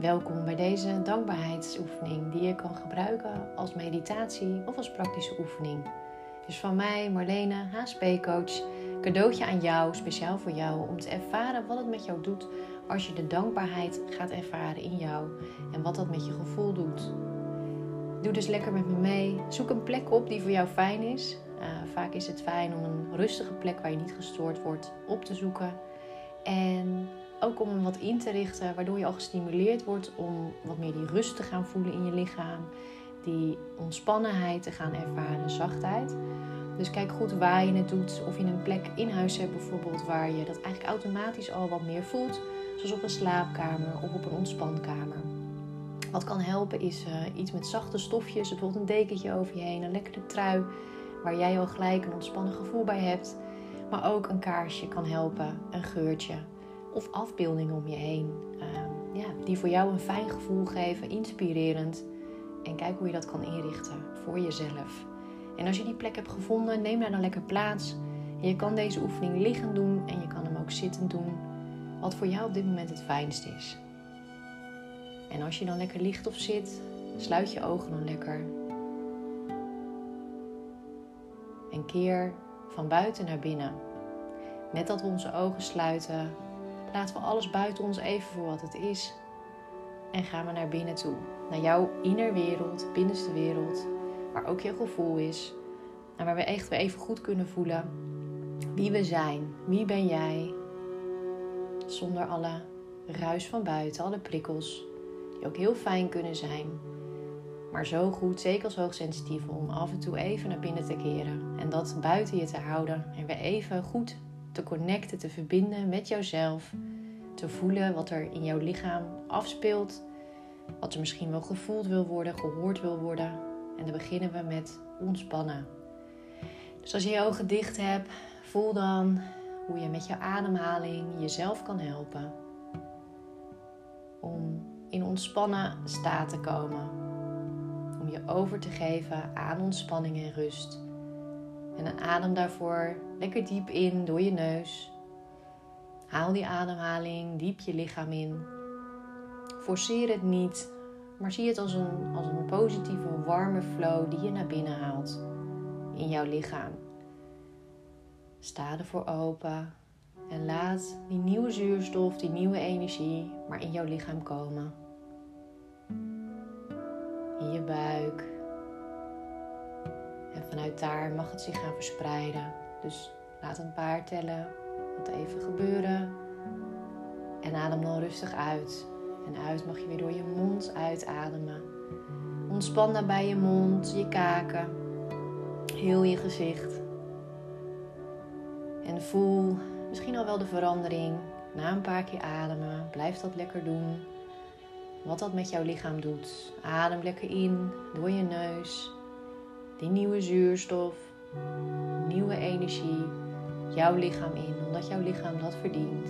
Welkom bij deze dankbaarheidsoefening die je kan gebruiken als meditatie of als praktische oefening. Dus van mij, Marlene, HSP-coach, cadeautje aan jou, speciaal voor jou, om te ervaren wat het met jou doet als je de dankbaarheid gaat ervaren in jou en wat dat met je gevoel doet. Doe dus lekker met me mee. Zoek een plek op die voor jou fijn is. Uh, vaak is het fijn om een rustige plek waar je niet gestoord wordt op te zoeken. En ook om hem wat in te richten, waardoor je al gestimuleerd wordt om wat meer die rust te gaan voelen in je lichaam. Die ontspannenheid te gaan ervaren, zachtheid. Dus kijk goed waar je het doet. Of je een plek in huis hebt bijvoorbeeld waar je dat eigenlijk automatisch al wat meer voelt. Zoals op een slaapkamer of op een ontspankamer. Wat kan helpen is uh, iets met zachte stofjes, bijvoorbeeld een dekentje over je heen, een lekkere trui waar jij al gelijk een ontspannen gevoel bij hebt. Maar ook een kaarsje kan helpen, een geurtje of afbeeldingen om je heen. Uh, ja, die voor jou een fijn gevoel geven, inspirerend. En kijk hoe je dat kan inrichten voor jezelf. En als je die plek hebt gevonden, neem daar dan lekker plaats. Je kan deze oefening liggend doen en je kan hem ook zittend doen. Wat voor jou op dit moment het fijnst is. En als je dan lekker ligt of zit, sluit je ogen dan lekker. En keer van buiten naar binnen. Met dat we onze ogen sluiten, laten we alles buiten ons even voor wat het is. En gaan we naar binnen toe. Naar jouw innerwereld, binnenste wereld. Waar ook je gevoel is. En waar we echt weer even goed kunnen voelen wie we zijn. Wie ben jij? Zonder alle ruis van buiten, alle prikkels. Die ook heel fijn kunnen zijn. Maar zo goed, zeker als hoogsensitief, om af en toe even naar binnen te keren. En dat buiten je te houden. En weer even goed te connecten, te verbinden met jouzelf. Te voelen wat er in jouw lichaam afspeelt. Wat er misschien wel gevoeld wil worden, gehoord wil worden. En dan beginnen we met ontspannen. Dus als je je ogen dicht hebt, voel dan hoe je met je ademhaling jezelf kan helpen. Om in ontspannen staat te komen. Om je over te geven aan ontspanning en rust. En een adem daarvoor lekker diep in door je neus. Haal die ademhaling diep je lichaam in. Forceer het niet, maar zie het als een, als een positieve, warme flow die je naar binnen haalt in jouw lichaam. Sta ervoor open en laat die nieuwe zuurstof, die nieuwe energie maar in jouw lichaam komen. In je buik. En vanuit daar mag het zich gaan verspreiden. Dus laat een paar tellen. Laat even gebeuren. En adem dan rustig uit. En uit mag je weer door je mond uitademen. Ontspan daarbij je mond, je kaken, heel je gezicht. En voel misschien al wel de verandering na een paar keer ademen. Blijf dat lekker doen. Wat dat met jouw lichaam doet. Adem lekker in door je neus. Die nieuwe zuurstof, nieuwe energie, jouw lichaam in, omdat jouw lichaam dat verdient.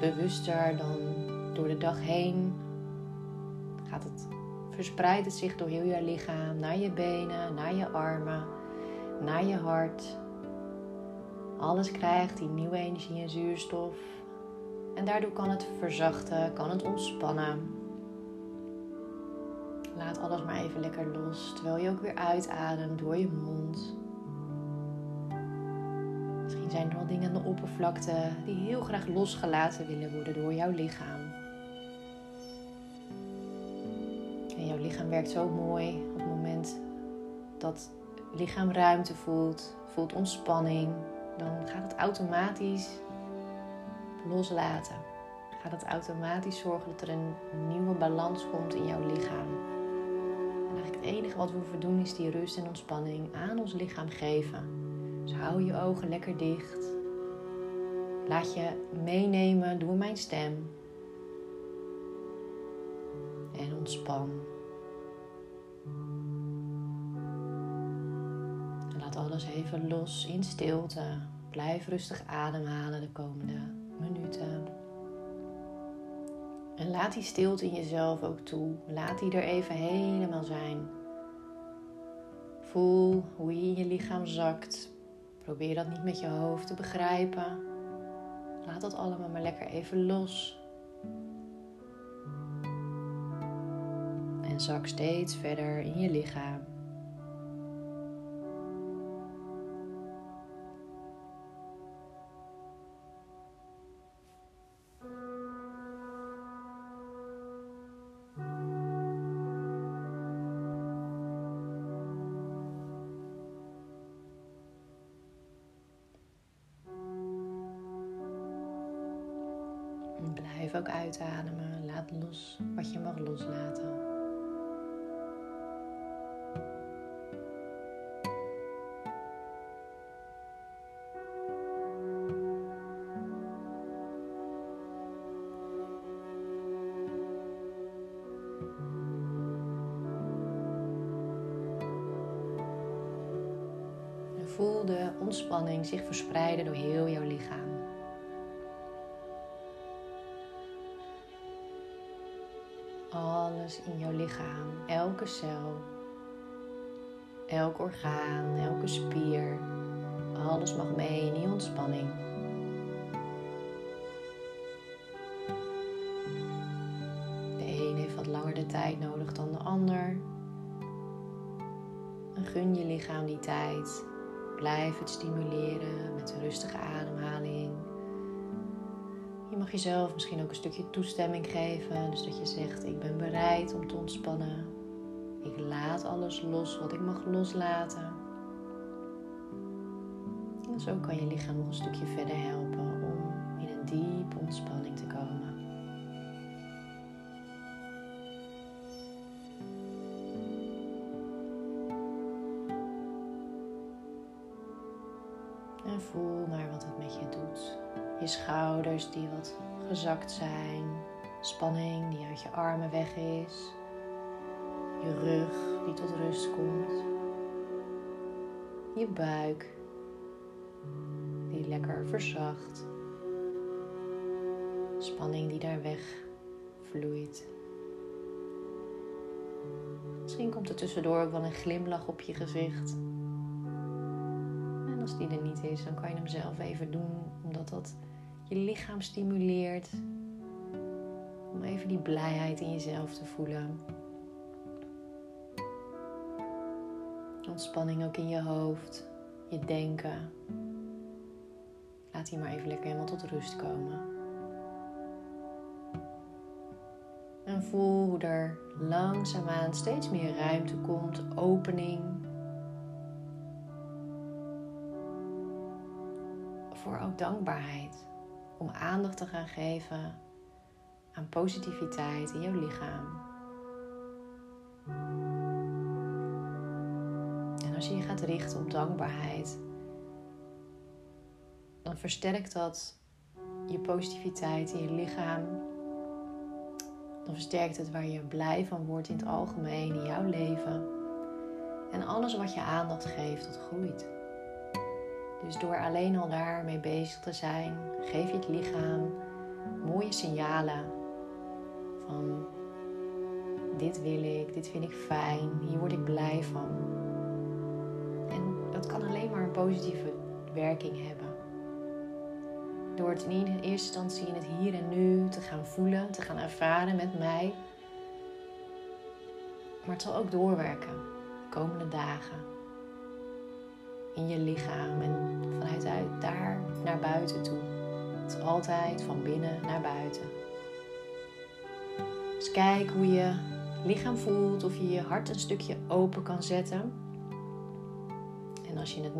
Bewuster dan door de dag heen gaat het, verspreidt het zich door heel je lichaam, naar je benen, naar je armen naar je hart. Alles krijgt die nieuwe energie en zuurstof. En daardoor kan het verzachten, kan het ontspannen. Laat alles maar even lekker los, terwijl je ook weer uitademt door je mond. Misschien zijn er wel dingen aan de oppervlakte die heel graag losgelaten willen worden door jouw lichaam. En jouw lichaam werkt zo mooi op het moment dat lichaam ruimte voelt, voelt ontspanning, dan gaat het automatisch loslaten. Gaat het automatisch zorgen dat er een nieuwe balans komt in jouw lichaam. Het enige wat we hoeven doen is die rust en ontspanning aan ons lichaam geven. Dus hou je ogen lekker dicht. Laat je meenemen door mijn stem. En ontspan. alles even los in stilte. Blijf rustig ademhalen de komende minuten. En laat die stilte in jezelf ook toe. Laat die er even helemaal zijn. Voel hoe je in je lichaam zakt. Probeer dat niet met je hoofd te begrijpen. Laat dat allemaal maar lekker even los. En zak steeds verder in je lichaam. Blijf ook uitademen. Laat los wat je mag loslaten. voel de ontspanning zich verspreiden door heel jouw lichaam. Alles in jouw lichaam, elke cel, elk orgaan, elke spier, alles mag mee in die ontspanning. De een heeft wat langer de tijd nodig dan de ander. Gun je lichaam die tijd. Blijf het stimuleren met een rustige ademhaling mag jezelf misschien ook een stukje toestemming geven. Dus dat je zegt: Ik ben bereid om te ontspannen. Ik laat alles los wat ik mag loslaten. En zo kan je lichaam nog een stukje verder helpen om in een diepe ontspanning te komen. En voel maar wat het met je doet. Je schouders die wat gezakt zijn. Spanning die uit je armen weg is. Je rug die tot rust komt. Je buik die lekker verzacht. Spanning die daar weg vloeit. Misschien komt er tussendoor ook wel een glimlach op je gezicht. En als die er niet is, dan kan je hem zelf even doen, omdat dat je lichaam stimuleert. Om even die blijheid in jezelf te voelen. Ontspanning ook in je hoofd, je denken. Laat die maar even lekker helemaal tot rust komen. En voel hoe er langzaamaan steeds meer ruimte komt, opening. Voor ook dankbaarheid om aandacht te gaan geven aan positiviteit in jouw lichaam. En als je je gaat richten op dankbaarheid, dan versterkt dat je positiviteit in je lichaam. Dan versterkt het waar je blij van wordt in het algemeen in jouw leven. En alles wat je aandacht geeft, dat groeit. Dus door alleen al daarmee bezig te zijn, geef je het lichaam mooie signalen van dit wil ik, dit vind ik fijn, hier word ik blij van. En dat kan alleen maar een positieve werking hebben. Door het in eerste instantie in het hier en nu te gaan voelen, te gaan ervaren met mij. Maar het zal ook doorwerken in je lichaam en vanuit daar naar buiten toe. Het is altijd van binnen naar buiten. Dus kijk hoe je lichaam voelt, of je je hart een stukje open kan zetten. En als je het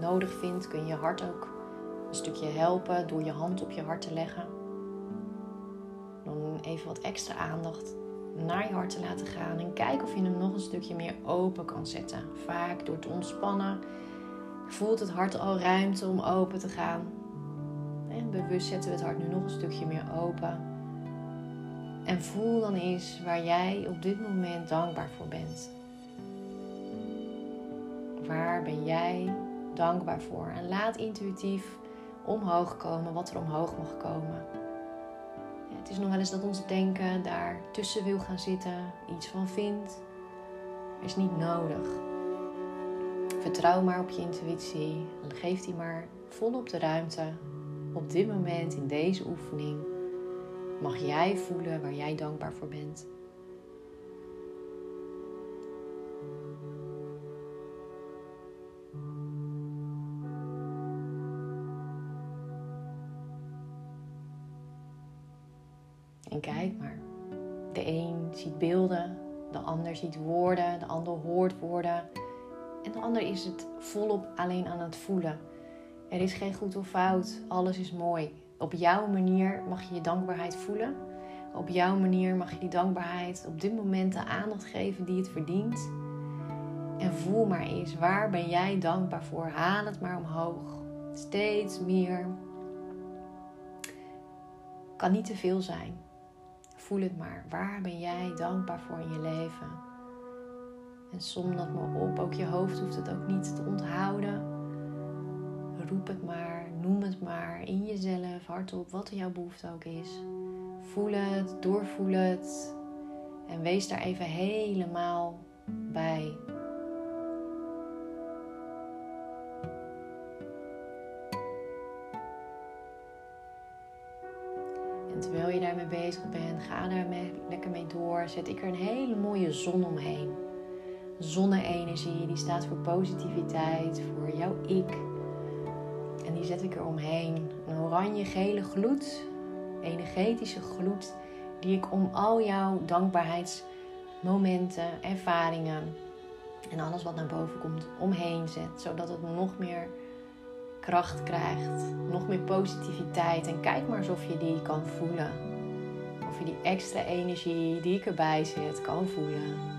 nodig vindt, kun je je hart ook een stukje helpen door je hand op je hart te leggen. Dan even wat extra aandacht naar je hart te laten gaan en kijk of je hem nog een stukje meer open kan zetten. Vaak door te ontspannen voelt het hart al ruimte om open te gaan. En bewust zetten we het hart nu nog een stukje meer open. En voel dan eens waar jij op dit moment dankbaar voor bent. Waar ben jij dankbaar voor? En laat intuïtief omhoog komen wat er omhoog mag komen. het is nog wel eens dat ons denken daar tussen wil gaan zitten, iets van vindt. Is niet nodig. Vertrouw maar op je intuïtie. En geef die maar volop de ruimte op dit moment in deze oefening mag jij voelen waar jij dankbaar voor bent. En kijk maar. De een ziet beelden, de ander ziet woorden, de ander hoort woorden. En de ander is het volop alleen aan het voelen. Er is geen goed of fout, alles is mooi. Op jouw manier mag je je dankbaarheid voelen. Op jouw manier mag je die dankbaarheid op dit moment de aandacht geven die het verdient. En voel maar eens, waar ben jij dankbaar voor? Haal het maar omhoog. Steeds meer. Kan niet te veel zijn. Voel het maar. Waar ben jij dankbaar voor in je leven? En som dat maar op. Ook je hoofd hoeft het ook niet te onthouden. Roep het maar, noem het maar in jezelf, hardop, wat jouw behoefte ook is. Voel het, doorvoel het. En wees daar even helemaal bij. En terwijl je daarmee bezig bent, ga daar lekker mee door. Zet ik er een hele mooie zon omheen. Zonne-energie, die staat voor positiviteit, voor jouw ik. En die zet ik er omheen. Een oranje-gele gloed, energetische gloed, die ik om al jouw dankbaarheidsmomenten, ervaringen en alles wat naar boven komt omheen zet. Zodat het nog meer kracht krijgt, nog meer positiviteit. En kijk maar alsof je die kan voelen. Of je die extra energie die ik erbij zet kan voelen.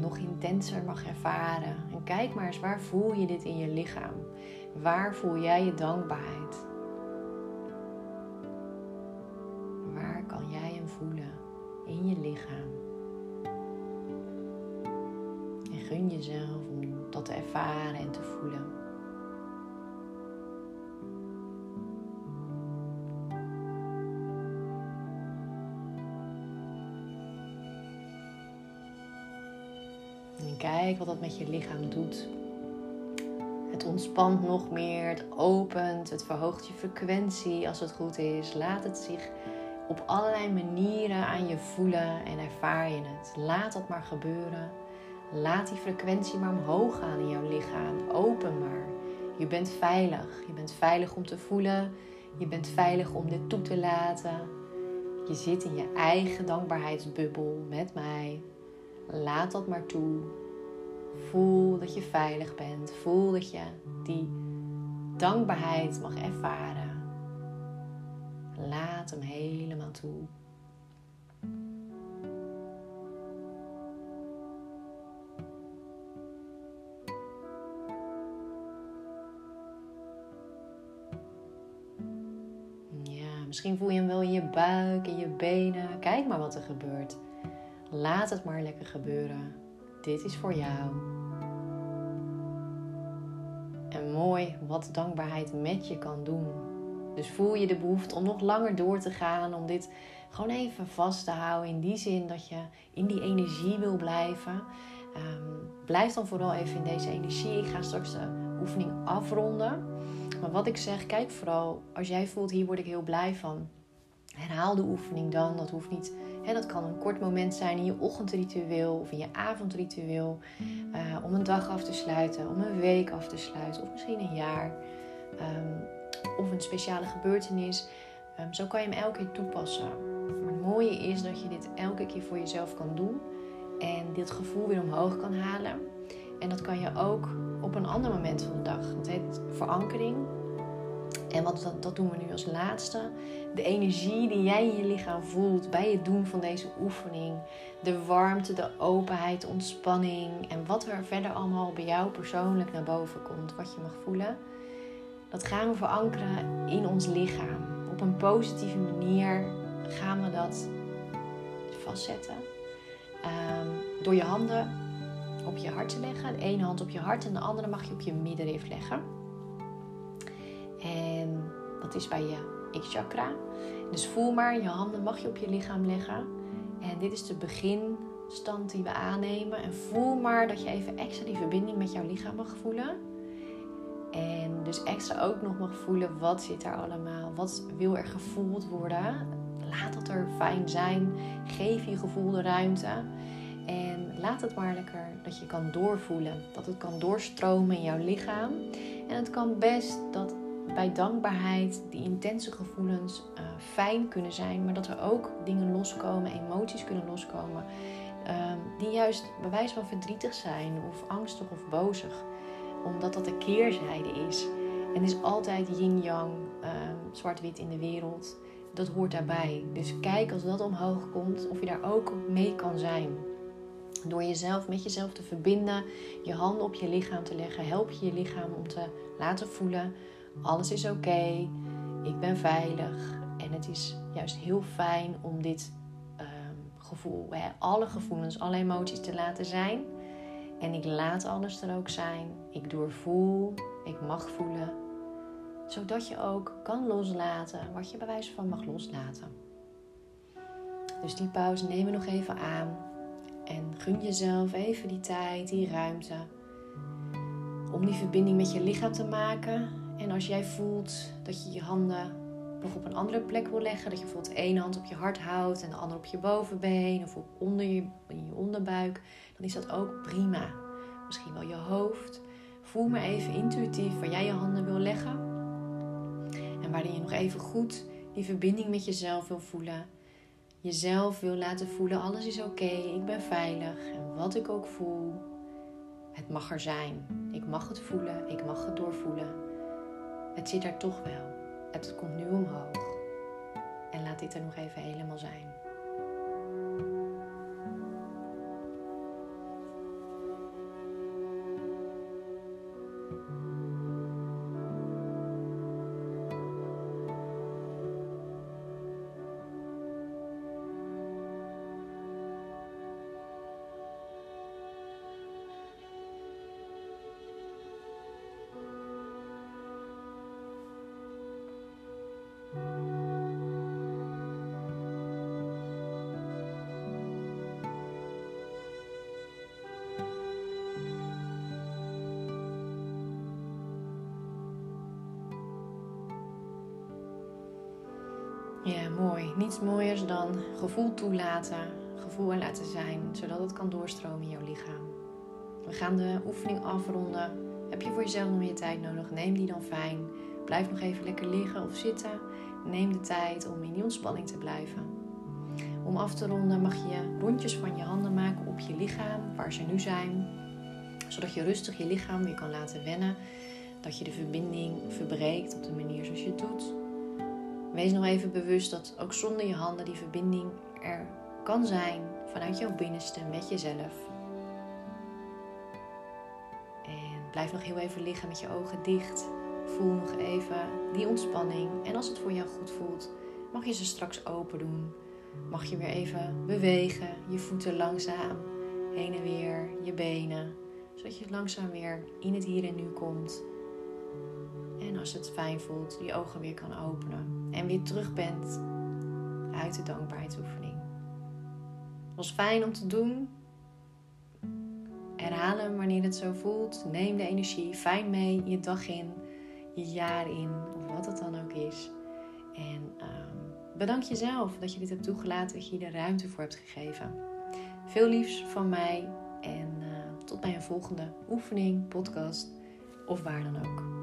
Nog intenser mag ervaren. En kijk maar eens waar voel je dit in je lichaam? Waar voel jij je dankbaarheid? Waar kan jij hem voelen in je lichaam? En gun jezelf om dat te ervaren en te voelen. Wat dat met je lichaam doet. Het ontspant nog meer, het opent, het verhoogt je frequentie als het goed is. Laat het zich op allerlei manieren aan je voelen en ervaar je het. Laat dat maar gebeuren. Laat die frequentie maar omhoog gaan in jouw lichaam. Open maar. Je bent veilig. Je bent veilig om te voelen. Je bent veilig om dit toe te laten. Je zit in je eigen dankbaarheidsbubbel met mij. Laat dat maar toe. Voel dat je veilig bent. Voel dat je die dankbaarheid mag ervaren. Laat hem helemaal toe. Misschien voel je hem wel in je buik, in je benen. Kijk maar wat er gebeurt. Laat het maar lekker gebeuren. Dit is voor jou. En mooi wat dankbaarheid met je kan doen. Dus voel je de behoefte om nog langer door te gaan, om dit gewoon even vast te houden. In die zin dat je in die energie wil blijven. Um, blijf dan vooral even in deze energie. Ik ga straks de oefening afronden. Maar wat ik zeg, kijk vooral als jij voelt, hier word ik heel blij van. Herhaal de oefening dan. Dat hoeft niet dat kan een kort moment zijn in je ochtendritueel of in je avondritueel. Uh, om een dag af te sluiten, om een week af te sluiten of misschien een jaar. Um, of een speciale gebeurtenis. Um, zo kan je hem elke keer toepassen. Maar het mooie is dat je dit elke keer voor jezelf kan doen. En dit gevoel weer omhoog kan halen. En dat kan je ook op een ander moment van de dag. Het heet verankering. En wat, dat, dat doen we nu als laatste. De energie die jij in je lichaam voelt bij het doen van deze oefening. De warmte, de openheid, de ontspanning. En wat er verder allemaal bij jou persoonlijk naar boven komt. Wat je mag voelen. Dat gaan we verankeren in ons lichaam. Op een positieve manier gaan we dat vastzetten. Um, door je handen op je hart te leggen. De ene hand op je hart en de andere mag je op je middenrif leggen. En dat is bij je X-chakra. Dus voel maar, je handen mag je op je lichaam leggen. En dit is de beginstand die we aannemen. En voel maar dat je even extra die verbinding met jouw lichaam mag voelen. En dus extra ook nog mag voelen wat zit daar allemaal. Wat wil er gevoeld worden? Laat het er fijn zijn. Geef je gevoel de ruimte. En laat het maar lekker dat je kan doorvoelen. Dat het kan doorstromen in jouw lichaam. En het kan best dat bij dankbaarheid die intense gevoelens uh, fijn kunnen zijn. Maar dat er ook dingen loskomen, emoties kunnen loskomen. Uh, die juist bij wijze van verdrietig zijn of angstig of bozig. Omdat dat de keerzijde is. En is altijd yin-yang, uh, zwart-wit in de wereld. Dat hoort daarbij. Dus kijk als dat omhoog komt of je daar ook mee kan zijn. Door jezelf met jezelf te verbinden, je handen op je lichaam te leggen, help je je lichaam om te laten voelen: alles is oké, ik ben veilig. En het is juist heel fijn om dit uh, gevoel, hè, alle gevoelens, alle emoties te laten zijn. En ik laat alles er ook zijn. Ik doorvoel, ik mag voelen. Zodat je ook kan loslaten wat je bij wijze van mag loslaten. Dus die pauze nemen we nog even aan. En gun jezelf even die tijd, die ruimte. Om die verbinding met je lichaam te maken. En als jij voelt dat je je handen nog op een andere plek wil leggen. Dat je bijvoorbeeld één hand op je hart houdt en de andere op je bovenbeen of onder je, in je onderbuik. Dan is dat ook prima. Misschien wel je hoofd. Voel maar even intuïtief waar jij je handen wil leggen. En waarin je nog even goed die verbinding met jezelf wil voelen jezelf wil laten voelen: alles is oké, ik ben veilig. En wat ik ook voel, het mag er zijn. Ik mag het voelen, ik mag het doorvoelen. Het zit er toch wel. Het komt nu omhoog. En laat dit er nog even helemaal zijn. Mooi. Niets mooiers dan gevoel toelaten, gevoel laten zijn, zodat het kan doorstromen in jouw lichaam. We gaan de oefening afronden. Heb je voor jezelf nog meer tijd nodig? Neem die dan fijn. Blijf nog even lekker liggen of zitten. Neem de tijd om in die ontspanning te blijven. Om af te ronden mag je rondjes van je handen maken op je lichaam, waar ze nu zijn. Zodat je rustig je lichaam weer kan laten wennen. Dat je de verbinding verbreekt op de manier zoals je het doet. Wees nog even bewust dat ook zonder je handen die verbinding er kan zijn vanuit jouw binnenste met jezelf. En blijf nog heel even liggen met je ogen dicht. Voel nog even die ontspanning. En als het voor jou goed voelt, mag je ze straks open doen. Mag je weer even bewegen, je voeten langzaam heen en weer, je benen, zodat je langzaam weer in het hier en nu komt. En als het fijn voelt, je ogen weer kan openen. En weer terug bent uit de dankbaarheidsoefening. Het was fijn om te doen. Herhaal hem wanneer het zo voelt. Neem de energie fijn mee je dag in, je jaar in, of wat het dan ook is. En um, bedank jezelf dat je dit hebt toegelaten, dat je je er ruimte voor hebt gegeven. Veel liefs van mij en uh, tot bij een volgende oefening, podcast of waar dan ook.